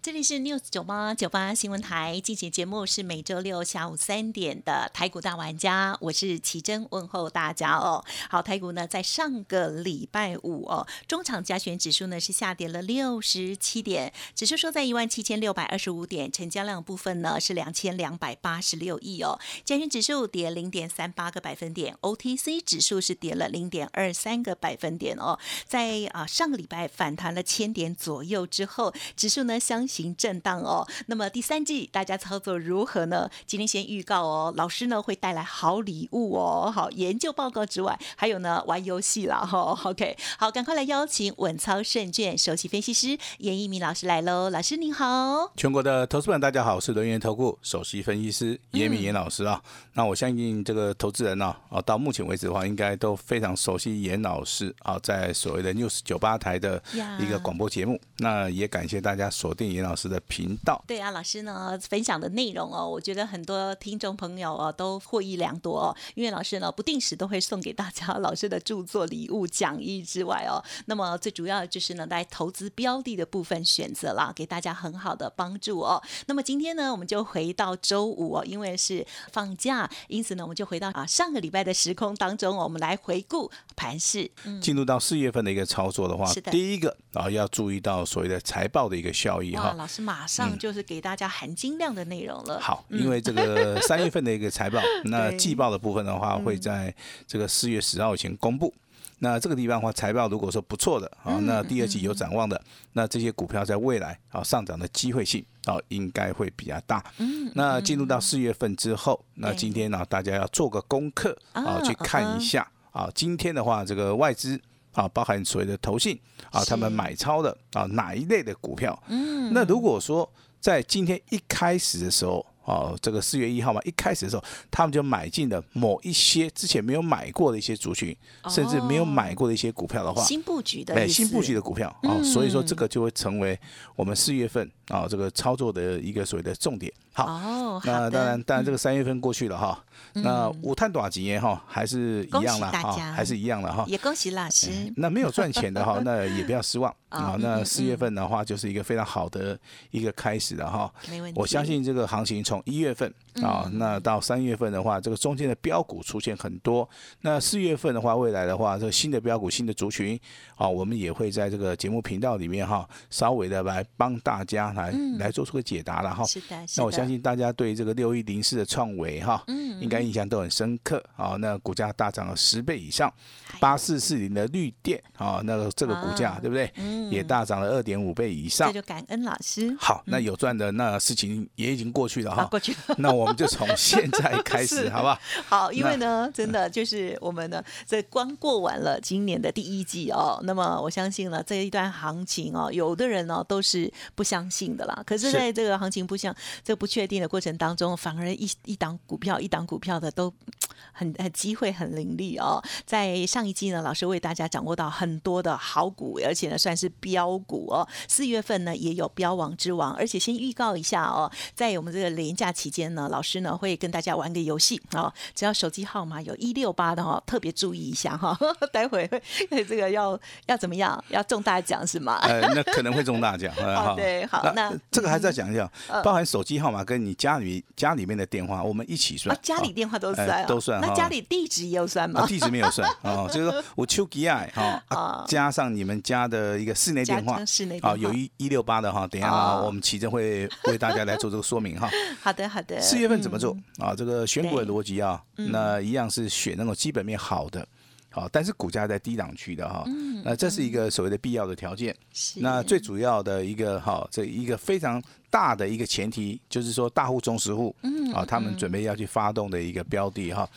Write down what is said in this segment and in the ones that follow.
这里是 News 九八九八新闻台，进行节目是每周六下午三点的台股大玩家，我是奇珍，问候大家哦。好，台股呢在上个礼拜五哦，中场加权指数呢是下跌了六十七点，指数收在一万七千六百二十五点，成交量部分呢是两千两百八十六亿哦。加权指数跌零点三八个百分点，OTC 指数是跌了零点二三个百分点哦。在啊上个礼拜反弹了千点左右之后，指数呢相行震荡哦。那么第三季大家操作如何呢？今天先预告哦，老师呢会带来好礼物哦。好，研究报告之外，还有呢玩游戏啦哈。OK，好，赶快来邀请稳操胜券首席分析师严一鸣老师来喽。老师您好，全国的投资们大家好，我是轮源投顾首席分析师严敏严老师啊。那我相信这个投资人呢，啊，到目前为止的话，应该都非常熟悉严老师啊，在所谓的 News 九八台的一个广播节目。那也感谢大家锁定严老师的频道。对啊，老师呢分享的内容哦，我觉得很多听众朋友哦都获益良多哦，因为老师呢不定时都会送给大家老师的著作礼物讲义之外哦，那么最主要就是呢在投资标的的部分选择啦，给大家很好的帮助哦。那么今天呢，我们就回到周五哦，因为是放假，因此呢，我们就回到啊上个礼拜的时空当中，我们来回顾盘势。嗯，进入到四月份的一个操作的话，是的第一个啊要注意到所谓的财报的一个效益，哈。老师马上就是给大家含金量的内容了。好，因为这个 三月份的一个财报，那季报的部分的话，会在这个四月十号以前公布。那这个地方的话，财报如果说不错的啊，那第二季有展望的，那这些股票在未来啊上涨的机会性啊，应该会比较大。嗯，那进入到四月份之后，那今天呢，大家要做个功课啊啊，去看一下啊，今天的话，这个外资啊，包含所谓的投信啊，他们买超的啊哪一类的股票？嗯，那如果说在今天一开始的时候，哦，这个四月一号嘛，一开始的时候，他们就买进了某一些之前没有买过的一些族群，甚至没有买过的一些股票的话，新布局的哎，新布局的股票啊、嗯。所以说这个就会成为我们四月份啊这个操作的一个所谓的重点。好，哦，好那当然，当然这个三月份过去了哈，那五探短期耶哈还是一样了哈，还是一样了哈。也恭喜老师。那没有赚钱的哈，那也不要失望啊那四月份的话，就是一个非常好的一个开始了哈。没问题，我相信这个行情从一月份啊，嗯那到三月份的话，这个中间的标股出现很多。那四月份的话，未来的话，这个新的标股、新的族群啊，我们也会在这个节目频道里面哈，稍微的来帮大家来嗯来做出个解答了哈。是的，那我相信大家对这个六一零四的创维哈，嗯应该印象都很深刻啊。那股价大涨了十倍以上，哎八四四零的绿电啊，那个这个股价啊对不对？嗯也大涨了二点五倍以上这。就感恩老师。好，那有赚的那事情也已经过去了啊，哈。过去了 那我们就从现在开始，好不好？好，因为呢，真的就是我们呢，这光过完了今年的第一季哦，那么我相信呢，这一段行情哦，有的人呢都是不相信的啦。可是，在这个行情不像、这不确定的过程当中，反而一一档股票一档股票的都 很很机会很凌厉哦。在上一季呢，老师为大家掌握到很多的好股，而且呢算是标股哦。四月份呢也有标王之王，而且先预告一下哦，在我们这个连假期间呢，老师呢会跟大家玩个游戏哦，只要手机号码有一六八的哈、哦，特别注意一下哈、待会会这个要要怎么样？要中大奖是吗？呃，那可能会中大奖。呃哦对好那这个还是要讲一下嗯，包含手机号码跟你家里家里面的电话，我们一起算啊，。家里哦电话都哎算、哦都算那家里地址也有算吗啊，？地址没有算哦，就是说我丘吉爱哈啊啊，加上你们家的一个室内电话室内电啊，话有一一六八的哈，等一下我们奇珍会为大家来做这个说明哈。好的，好的。四月份怎么做嗯啊？这个选股的逻辑啊，那一样是选那种基本面好的。好，但是股价在低档区的哈，那这是一个所谓的必要的条件。那最主要的一个哈，这一个非常大的一个前提，就是说大户、中实户，嗯啊，他们准备要去发动的一个标的哈。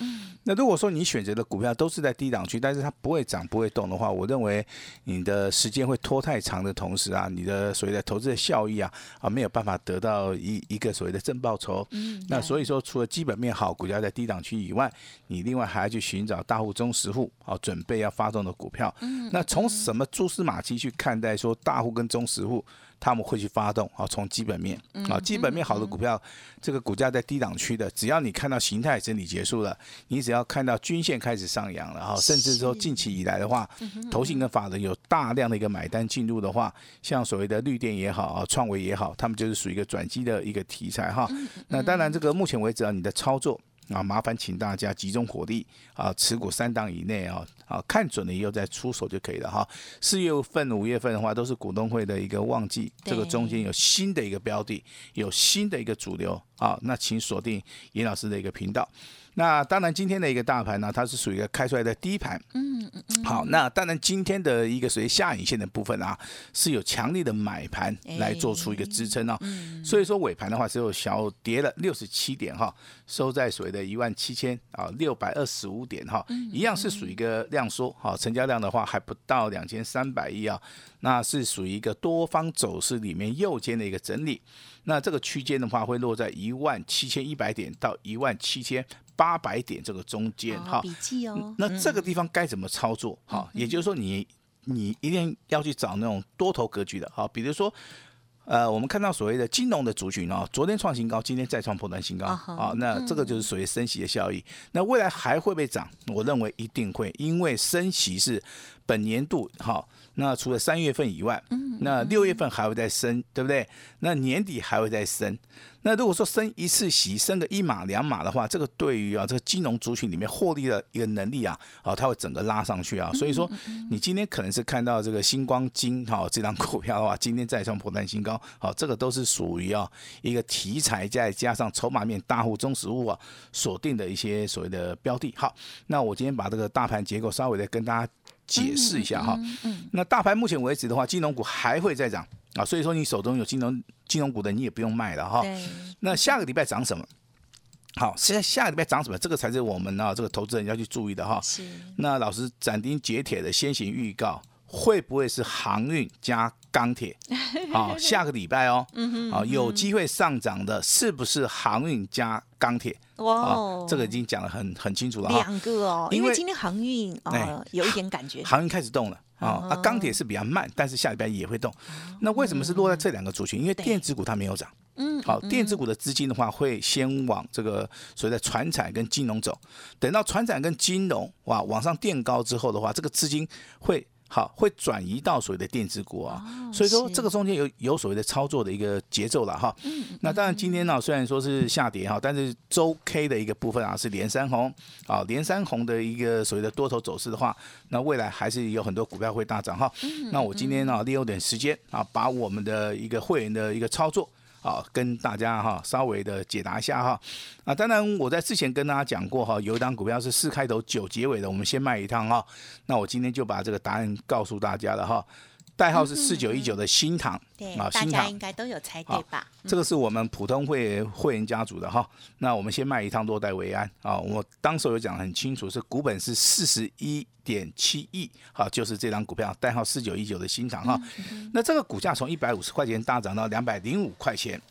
那如果说你选择的股票都是在低档区，但是它不会涨、不会动的话，我认为你的时间会拖太长的同时啊，你的所谓的投资的效益啊啊没有办法得到一一个所谓的正报酬。嗯，那所以说，除了基本面好、股价在低档区以外，你另外还要去寻找大户、中实户啊，准备要发动的股票。那从什么蛛丝马迹去看待说大户跟中实户他们会去发动啊？从基本面啊，基本面好的股票，这个股价在低档区的，只要你看到形态整理结束了，你只要看到均线开始上扬了哈，甚至说近期以来的话，投信跟法人有大量的一个买单进入的话，像所谓的绿电也好啊，创维也好，他们就是属于一个转机的一个题材哈。那当然，这个目前为止啊，你的操作。啊，麻烦请大家集中火力啊，持股三档以内啊，啊，看准了以后再出手就可以了哈。四月份、五月份的话，都是股东会的一个旺季，这个中间有新的一个标的，有新的一个主流啊，那请锁定严老师的一个频道。那当然，今天的一个大盘呢，它是属于一个开出来的低盘。嗯嗯嗯，好，那当然今天的一个属于下影线的部分啊，是有强力的买盘来做出一个支撑哦。所以说尾盘的话只有小跌了六十七点哈，收在所谓的一万七千啊六百二十五点哈，一样是属于一个量缩哈，成交量的话还不到两千三百亿啊，那是属于一个多方走势里面右肩的一个整理。那这个区间的话会落在一万七千一百点到一万七千八百点这个中间哈。笔记哦。那这个地方该怎么操作？哈，也就是说你你一定要去找那种多头格局的哈，比如说。呃，我们看到所谓的金融的族群啊，昨天创新高，今天再创破断新高啊，那这个就是属于升息的效益。那未来还会不会涨？我认为一定会，因为升息是本年度哈。那除了三月份以外，那六月份还会再升，对不对？那年底还会再升。那如果说升一次息，升个一码两码的话，这个对于啊这个金融族群里面获利的一个能力啊，啊，它会整个拉上去啊。所以说，你今天可能是看到这个星光金哈这张股票的话，今天再创破断新高，好，这个都是属于啊一个题材，再加上筹码面大户、中实物啊锁定的一些所谓的标的。好，那我今天把这个大盘结构稍微的跟大家解释一下哈。那大盘目前为止的话，金融股还会再涨啊，所以说你手中有金融金融股的，你也不用卖了哈。那下个礼拜涨什么？好，现在下个礼拜涨什么？这个才是我们啊这个投资人要去注意的哈。是那老师斩钉截铁的先行预告，会不会是航运加钢铁？好，下个礼拜哦，好有机会上涨的，是不是航运加钢铁？哦，，这个已经讲的很很清楚了。两个哦，因因为为今天航运呃哎有一点感觉，航运开始动了啊，嗯啊，钢铁是比较慢，但是下礼拜也会动。那为什么是落在这两个族群？因为电子股它没有涨。嗯，好，电子股的资金的话，会先往这个所谓的船产跟金融走。等到船产跟金融哇往上垫高之后的话，这个资金会好会转移到所谓的电子股啊。所以说这个中间有有所谓的操作的一个节奏了哈。那当然今天呢，虽然说是下跌哈，但是周 K 的一个部分啊是连三红啊，连三红的一个所谓的多头走势的话，那未来还是有很多股票会大涨哈。那我今天呢利用点时间啊，把我们的一个会员的一个操作。好，跟大家哈稍微的解答一下哈。啊，当然我在之前跟大家讲过哈，有一档股票是四开头九结尾的，我们先卖一趟哈。那我今天就把这个答案告诉大家了哈。代号是四九一九的新塘对，啊，大新塘家应该都有猜对吧？这个是我们普通会会员家族的哈。那我们先卖一趟落袋为安啊。我当时有讲得很清楚，是股本是四十一点七亿，好，就是这张股票代号四九一九的新塘哈。那这个股价从一百五十块钱大涨到两百零五块钱。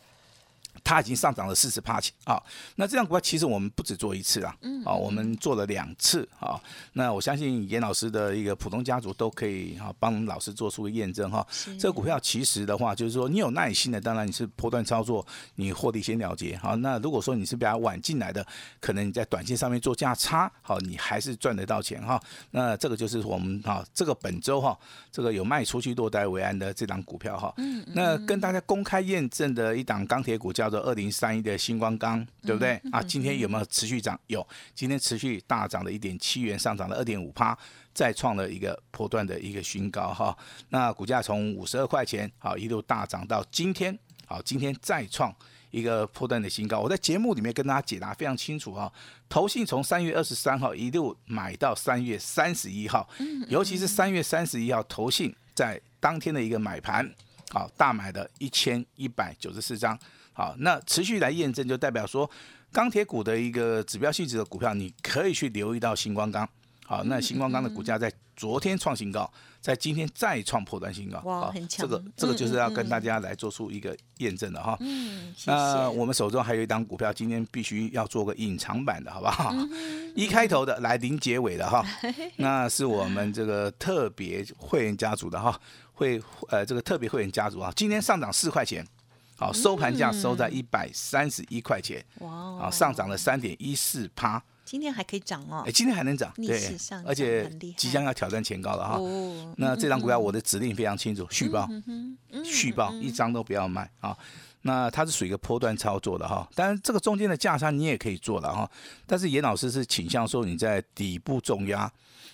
它已经上涨了四十趴钱啊！那这张股票其实我们不止做一次啊，啊，我们做了两次啊。那我相信严老师的一个普通家族都可以啊，帮老师做出个验证哈。这个股票其实的话，就是说你有耐心的，当然你是波段操作，你获利先了结好。那如果说你是比较晚进来的，可能你在短线上面做价差，好，你还是赚得到钱哈。那这个就是我们哈，这个本周哈，这个有卖出去落袋为安的这档股票哈。那跟大家公开验证的一档钢铁股叫做二零三一的星光钢，对不对啊？今天有没有持续涨？有，今天持续大涨了一点七元，上涨了二点五趴，再创了一个波段的一个新高哈。那股价从五十二块钱好一路大涨到今天，好，今天再创。一个破段的新高，我在节目里面跟大家解答非常清楚哈。投信从三月二十三号一路买到三月三十一号，尤其是三月三十一号，投信在当天的一个买盘好，大买的一千一百九十四张，好，那持续来验证就代表说，钢铁股的一个指标性质的股票，你可以去留意到星光钢。好，那星光钢的股价在昨天创新高，在今天再创破断新高，哇，好很强这个这个就是要跟大家来做出一个验证的哈。嗯，谢那。我们手中还有一档股票，今天必须要做个隐藏版的，好不好？一开头的来零结尾的哈，那是我们这个特别会员家族的哈，会呃这个特别会员家族啊，今天上涨四块钱，好收盘价收在一百三十一块钱，哇哦。啊上涨了三点一四趴，今天还可以涨哦。哎，。今天还能涨，逆对而且即将要挑战前高了哈。哦，那这张股票我的指令非常清楚，续报，嗯续报一张都不要卖啊。那它是属于一个波段操作的哈，当然这个中间的价差你也可以做了哈，但是严老师是倾向说你在底部重压，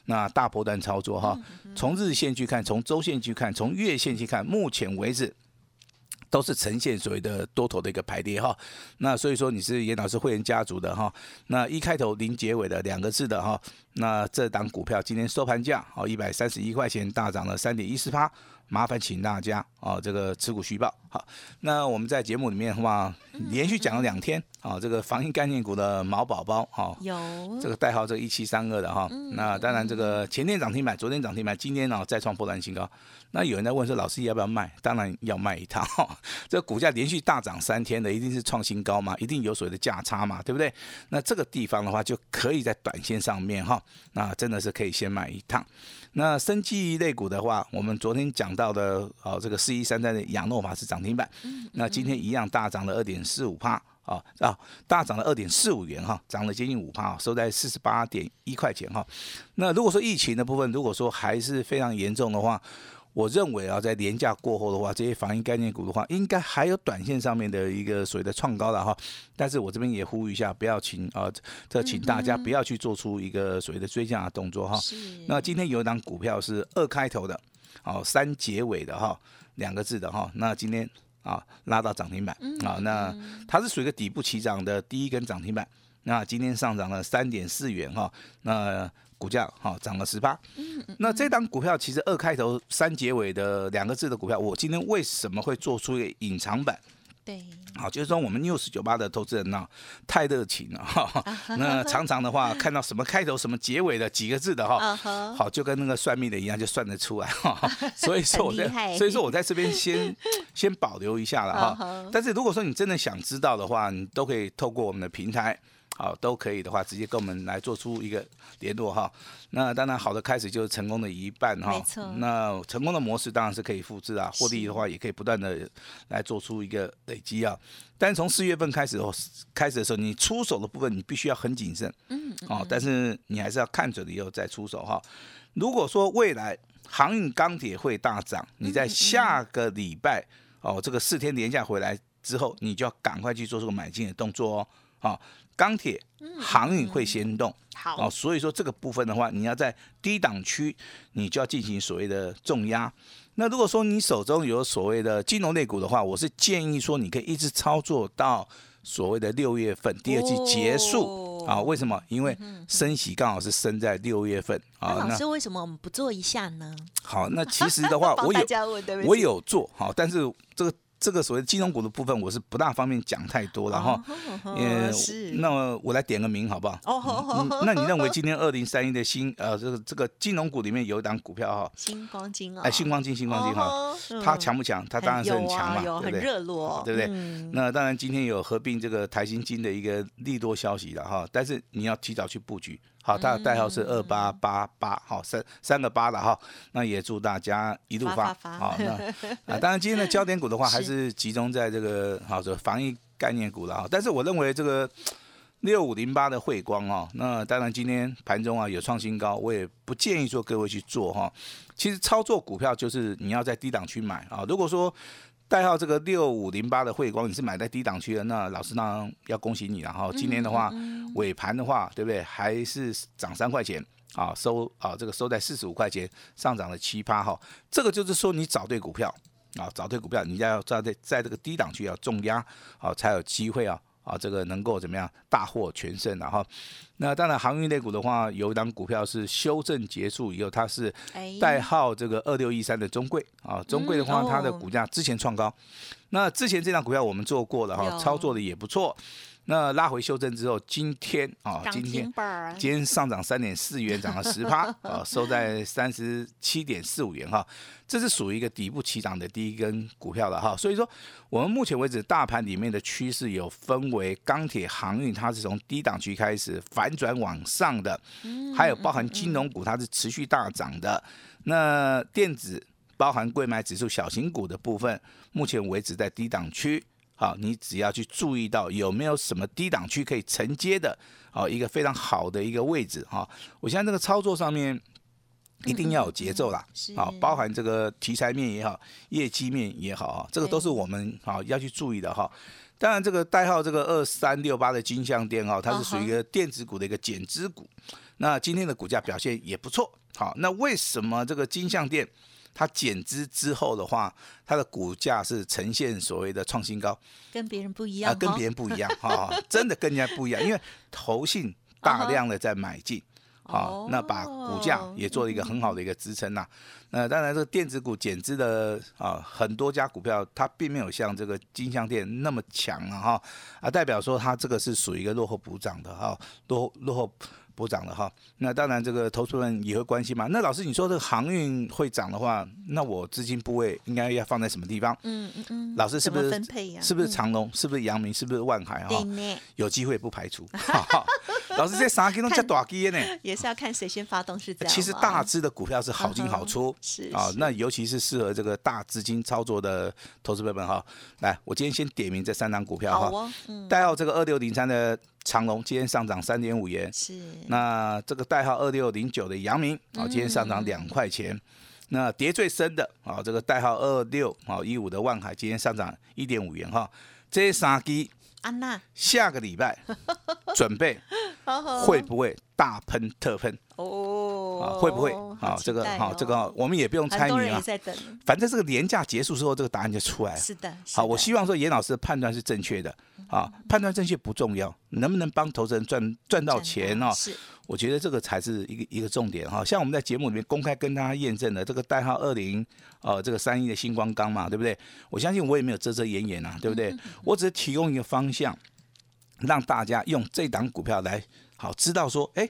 那大波段操作哈，从日线去看，从周线去看，从月线去看，目前为止。都是呈现所谓的多头的一个排列哈，那所以说你是严老师会员家族的哈，那一开头零结尾的两个字的哈，那这档股票今天收盘价哦一百三十一块钱，大涨了三点一四八，麻烦请大家啊这个持股续报好。那我们在节目里面的话，连续讲了两天啊，这个防疫概念股的毛宝宝哈，有这个代号这个一七三二的哈，那当然这个前天涨停板，昨天涨停板，今天呢再创破断新高。那有人在问说，老师要不要卖？当然要卖一趟。这个股价连续大涨三天的，一定是创新高嘛，一定有所谓的价差嘛，对不对？那这个地方的话，就可以在短线上面哈，那真的是可以先买一趟。那生技类股的话，我们昨天讲到的哦，这个四一三三的亚诺法是涨停板，那今天一样大涨了二点四五帕。啊啊，大涨了二点四五元哈，涨了接近五帕，收在四十八点一块钱哈。那如果说疫情的部分，如果说还是非常严重的话，我认为啊，在年假过后的话，这些防疫概念股的话，应该还有短线上面的一个所谓的创高的哈。但是我这边也呼吁一下，不要请啊，这请大家不要去做出一个所谓的追加的动作哈。那今天有一档股票是二开头的，哦，三结尾的哈，两个字的哈。那今天啊拉到涨停板啊，那它是属于一个底部起涨的第一根涨停板。那今天上涨了三点四元哈，那股价哈涨了十八。那这档股票其实二开头三结尾的两个字的股票，我今天为什么会做出一个隐藏版？对，好，就是说我们 news 酒吧的投资人呢、太热情了哈。那常常的话，看到什么开头、什么结尾的几个字的哈，好，就跟那个算命的一样，就算得出来哈。所以说我在，所以说我在这边先先保留一下了嗯哈。但是如果说你真的想知道的话，你都可以透过我们的平台。好，都可以的话，直接跟我们来做出一个联络哈。那当然，好的开始就是成功的一半哈。没错那成功的模式当然是可以复制啊，获利的话也可以不断的来做出一个累积啊。但是从四月份开始哦，开始的时候，你出手的部分你必须要很谨慎。嗯，哦，但是你还是要看准了以后再出手哈。如果说未来航运钢铁会大涨，你在下个礼拜哦，这个四天连假回来之后，你就要赶快去做这个买进的动作哦。好，钢铁、航运会先动。好哦，，所以说这个部分的话，你要在低档区，你就要进行所谓的重压。那如果说你手中有所谓的金融类股的话，我是建议说你可以一直操作到所谓的六月份第二季结束。哦啊，为什么？因为升息刚好是升在六月份啊。那老师为什么我们不做一下呢？好，那其实的话，我有我有做好，但是这个这个所谓金融股的部分，我是不大方便讲太多了哈。是那么我来点个名好不好？哦那你认为今天二零三一的新呃这个这个金融股里面有一档股票哈，星光金哦，哎，星光金星光金哈，哦它强不强？它当然是很强嘛，对不对？热络，对不对嗯那当然，今天有合并这个台新金的一个利多消息了哈，但是你要提早去布局。好，它的代号是二八八八，好三三个八了哈。那也祝大家一路发好，那 啊，当然今天的焦点股的话，还是集中在这个好的防疫概念股了哈。但是我认为这个六五零八的汇光哦，那当然今天盘中啊有创新高，我也不建议说各位去做哈。其实操作股票就是你要在低档去买啊。如果说代号这个六五零八的汇光，你是买在低档区的，那老师当然要恭喜你了哈。今年的话，尾盘的话，对不对？还是涨三块钱啊，收啊这个收在四十五块钱，上涨了七八哈。这个就是说你找对股票啊，找对股票，你要在在在这个低档区要重压，啊才有机会啊。啊，这个能够怎么样大获全胜然后，那当然航运类股的话，有一档股票是修正结束以后，它是哎。代号这个二六一三的中贵啊，中贵的话，嗯它的哦。股价之前创高，那之前这档股票我们做过了哈，操作的也不错。那拉回修正之后，今天啊，涨今天今天上涨三点四元，涨了十趴 啊，收在三十七点四五元哈。这是属于一个底部起涨的第一根股票了哈。所以说，我们目前为止大盘里面的趋势有分为钢铁、航运，它是从低档区开始反转往上的，还有包含金融股，它是持续大涨的。那电子包含贵买指数小型股的部分，目前为止在低档区。好，你只要去注意到有没有什么低档区可以承接的，好，一个非常好的一个位置哈。我现在这个操作上面一定要有节奏啦，好，包含这个题材面也好，业绩面也好啊，这个都是我们好要去注意的哈。当然，这个代号这个二三六八的金相店哈，它是属于一个电子股的一个减资股。那今天的股价表现也不错，好，那为什么这个金相店它减资之后的话，它的股价是呈现所谓的创新高？跟别人不一样啊，样，跟别人不一样 哈、真的跟人家不一样，因为投信大量的在买进。好、那把股价也做了一个很好的一个支撑呐、那当然，这个电子股减资的啊，很多家股票它并没有像这个金相店那么强啊哈啊，代表说它这个是属于一个落后补涨的哈，落落后补涨了哈。那当然，这个投资人也会关心嘛。那老师，你说这个航运会涨的话，那我资金部位应该要放在什么地方？嗯嗯嗯，老师是不是分配呀？是不是嗯长隆？是不是阳明？是不是万海？哈？有机会不排除。老师这三根都叫大基呢。也是要看谁先发动，是这样。其实大只的股票是好进好出，是啊，是那尤其是适合这个大资金操作的投资者们哈。来，我今天先点名这三档股票哈，好哦，嗯，代号这个二六零三的长隆今天上涨三点五元，是那这个代号二六零九的阳明啊，今天上涨嗯两块钱。那跌最深的啊，这个代号二六啊一五的万海今天上涨一点五元哈。这些三基安娜，下个礼拜 准备会不会大喷特喷哦啊？会不会好啊？这个好，这个哦我们也不用参与啊反正这个年假结束之后，这个答案就出来了。是的，好，我希望说严老师的判断是正确的啊，判断正确不重要，能不能帮投资人赚赚到钱哦？是我觉得这个才是一个一个重点哈。像我们在节目里面公开跟大家验证的这个代号二零呃这个三一的星光钢嘛，对不对？我相信我也没有遮遮掩掩啊，对不对？我只是提供一个方向，让大家用这档股票来好知道说，哎。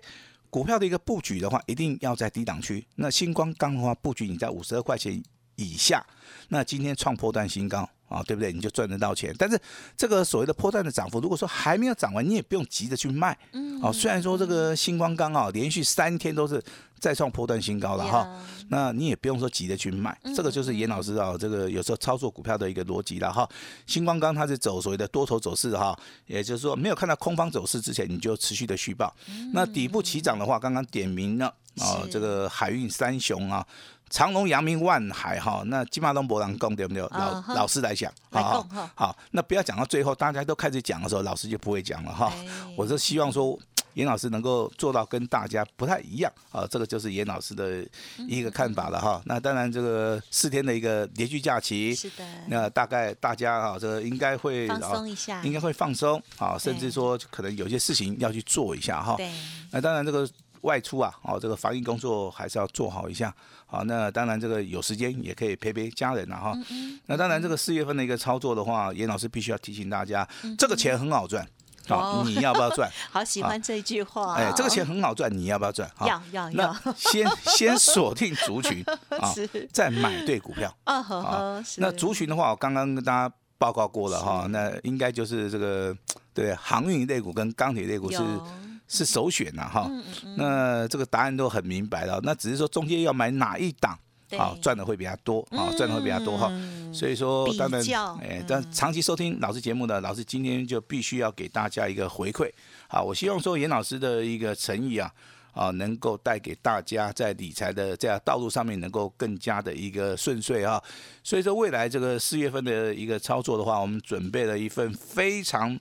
股票的一个布局的话，一定要在低档区。那星光钢的话，布局你在五十二块钱以下，那今天创破段新高啊，对不对？你就赚得到钱。但是这个所谓的波段的涨幅，如果说还没有涨完，你也不用急着去卖。嗯，哦，虽然说这个星光钢啊，连续三天都是再创波段新高了哈。呀那你也不用说急着去卖，这个就是严老师啊，这个有时候操作股票的一个逻辑了哈。星光钢它是走所谓的多头走势哈，也就是说没有看到空方走势之前，你就持续的续报。那底部起涨的话，刚刚点名了啊，是这个海运三雄啊。长隆、阳明、万海哈，那金马东博朗供对不对？老老师来讲，好好，那不要讲到最后，大家都开始讲的时候，老师就不会讲了哈。哎我是希望说，严老师能够做到跟大家不太一样啊，这个就是严老师的一个看法了哈。那当然，这个四天的一个连续假期，是的，那大概大家啊，这个应该会放啊松一下，应该会放松啊，甚至说可能有些事情要去做一下哈。对，那当然这个外出啊，哦，这个防疫工作还是要做好一下。好，那当然这个有时间也可以陪陪家人了哈。那当然这个四月份的一个操作的话，严老师必须要提醒大家，这个钱很好赚。好，哦你要不要赚？好喜欢这句话，哎，这个钱很好赚，你要不要赚？好要要那要，先 先锁定族群 啊，再买对股票。啊呵啊呵，是那族群的话，我刚刚跟大家报告过了哈，那应该就是这个对航运类股跟钢铁类股是有是首选呐哈。嗯嗯嗯，那这个答案都很明白了，那只是说中间要买哪一档对啊，赚的会比较多啊，赚的会比较多哈。嗯所以说，当然，哎嗯，但长期收听老师节目的老师，今天就必须要给大家一个回馈。好，我希望说严老师的一个诚意啊，啊，能够带给大家在理财的这样道路上面能够更加的一个顺遂啊。所以说，未来这个四月份的一个操作的话，我们准备了一份非常。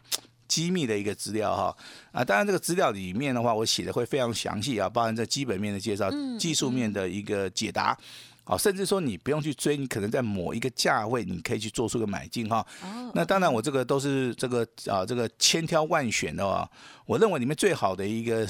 机密的一个资料哈啊，当然这个资料里面的话，我写的会非常详细啊，包含在基本面的介绍、技术面的一个解答好，甚至说你不用去追，你可能在某一个价位，你可以去做出个买进哈。哦那当然，我这个都是这个啊，这个千挑万选的哦。我认为里面最好的一个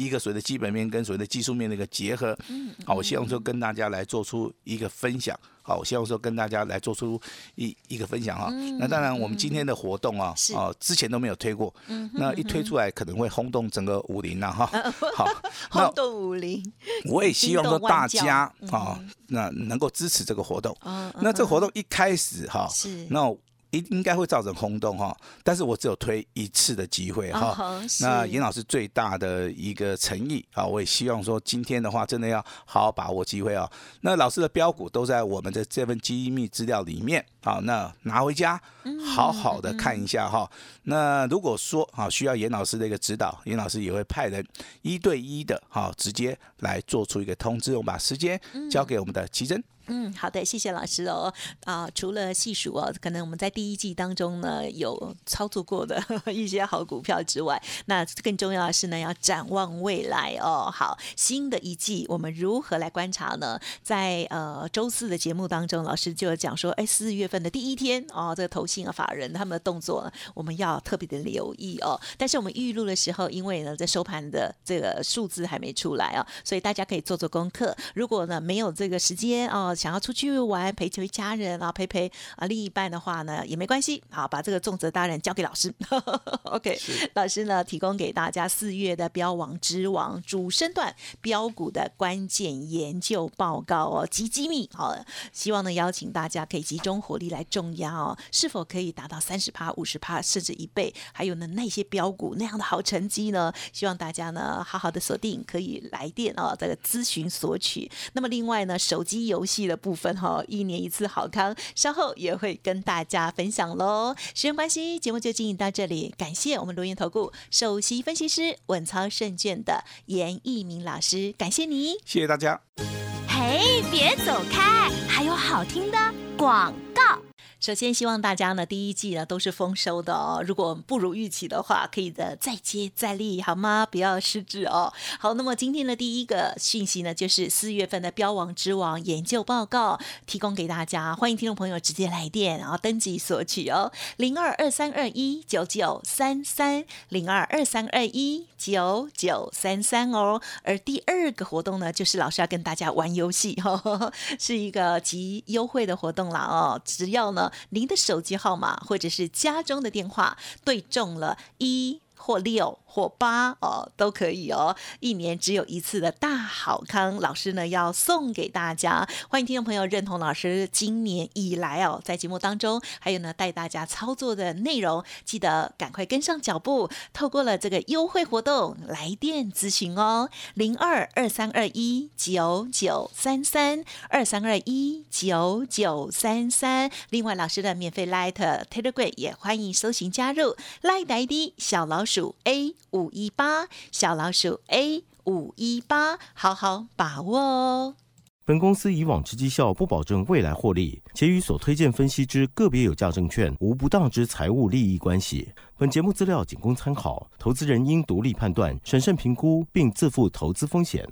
一个所谓的基本面跟所谓的技术面的一个结合，嗯好，我希望说跟大家来做出一个分享。好，我希望说跟大家来做出一一个分享哈。那当然，我们今天的活动啊哦，之前都没有推过，那一推出来可能会轰动整个武林了哈。好，轰动武林，我也希望说大家啊，那能够支持这个活动。嗯那这个活动一开始哈，是那应应该会造成轰动哈，但是我只有推一次的机会哦哈。是那严老师最大的一个诚意啊，我也希望说今天的话，真的要好好把握机会啊。那老师的标股都在我们的这份机密资料里面好，那拿回家好好的看一下哈。那如果说啊需要严老师的一个指导，严老师也会派人一对一的哈，直接来做出一个通知。我们把时间交给我们的奇珍。嗯，嗯好的，谢谢老师哦。啊、除了细数哦，可能我们在第一季当中呢有操作过的 一些好股票之外，那更重要的是呢，要展望未来哦。好，新的一季我们如何来观察呢？在呃周四的节目当中，老师就讲说，哎，四月份的第一天哦，这个投信啊法人他们的动作，我们要特别的留意哦。但是我们预录的时候，因为呢在收盘的这个数字还没出来啊，所以大家可以做做功课。如果呢没有这个时间哦，想要出去玩陪陪家人啊，陪陪啊另一半的话呢，也没关系，啊，把这个重责大任交给老师。OK，老师呢提供给大家四月的标王之王主升段标股的关键研究报告哦，极机密。好，希望呢邀请大家可以集中火力来重压哦，是否可以达到三十趴、五十趴甚至一倍？还有呢那些标股那样的好成绩呢？希望大家呢好好的锁定，可以来电哦，这个咨询索取。那么另外呢，手机游戏的部分哈、一年一次好康，稍后也会跟大家分享喽。时间关系，节目就进行到这里，感谢我们罗源投顾首席分析师稳操胜券的严一鸣老师，感谢你。谢谢大家。嘿，别走开，还有好听的广告。首先，希望大家呢第一季呢都是丰收的哦。如果不如预期的话，可以的再接再厉，好吗？不要失志哦。好，那么今天的第一个讯息呢，就是四月份的标王之王研究报告提供给大家，欢迎听众朋友直接来电，然后登记索取哦，零二二三二一九九三三零二二三二一九九三三哦。而第二个活动呢，就是老师要跟大家玩游戏，哦，是一个极优惠的活动啦哦，只要呢您的手机号码或者是家中的电话对中了一。或六或八哦，都可以哦。一年只有一次的大好康，老师呢要送给大家。欢迎听众朋友认同老师今年以来哦，在节目当中，还有呢带大家操作的内容，记得赶快跟上脚步。透过了这个优惠活动，来电咨询哦，零二二三二一九九三三二三二一九九三三。另外，老师的免费 Light Telegram 也欢迎搜寻加入 Light ID 小老鼠 A 五一八，小老鼠 A 五一八，好好把握哦。本公司以往之绩效不保证未来获利，且与所推荐分析之个别有价证券无不当之财务利益关系。本节目资料仅供参考，投资人应独立判断、审慎评估，并自负投资风险。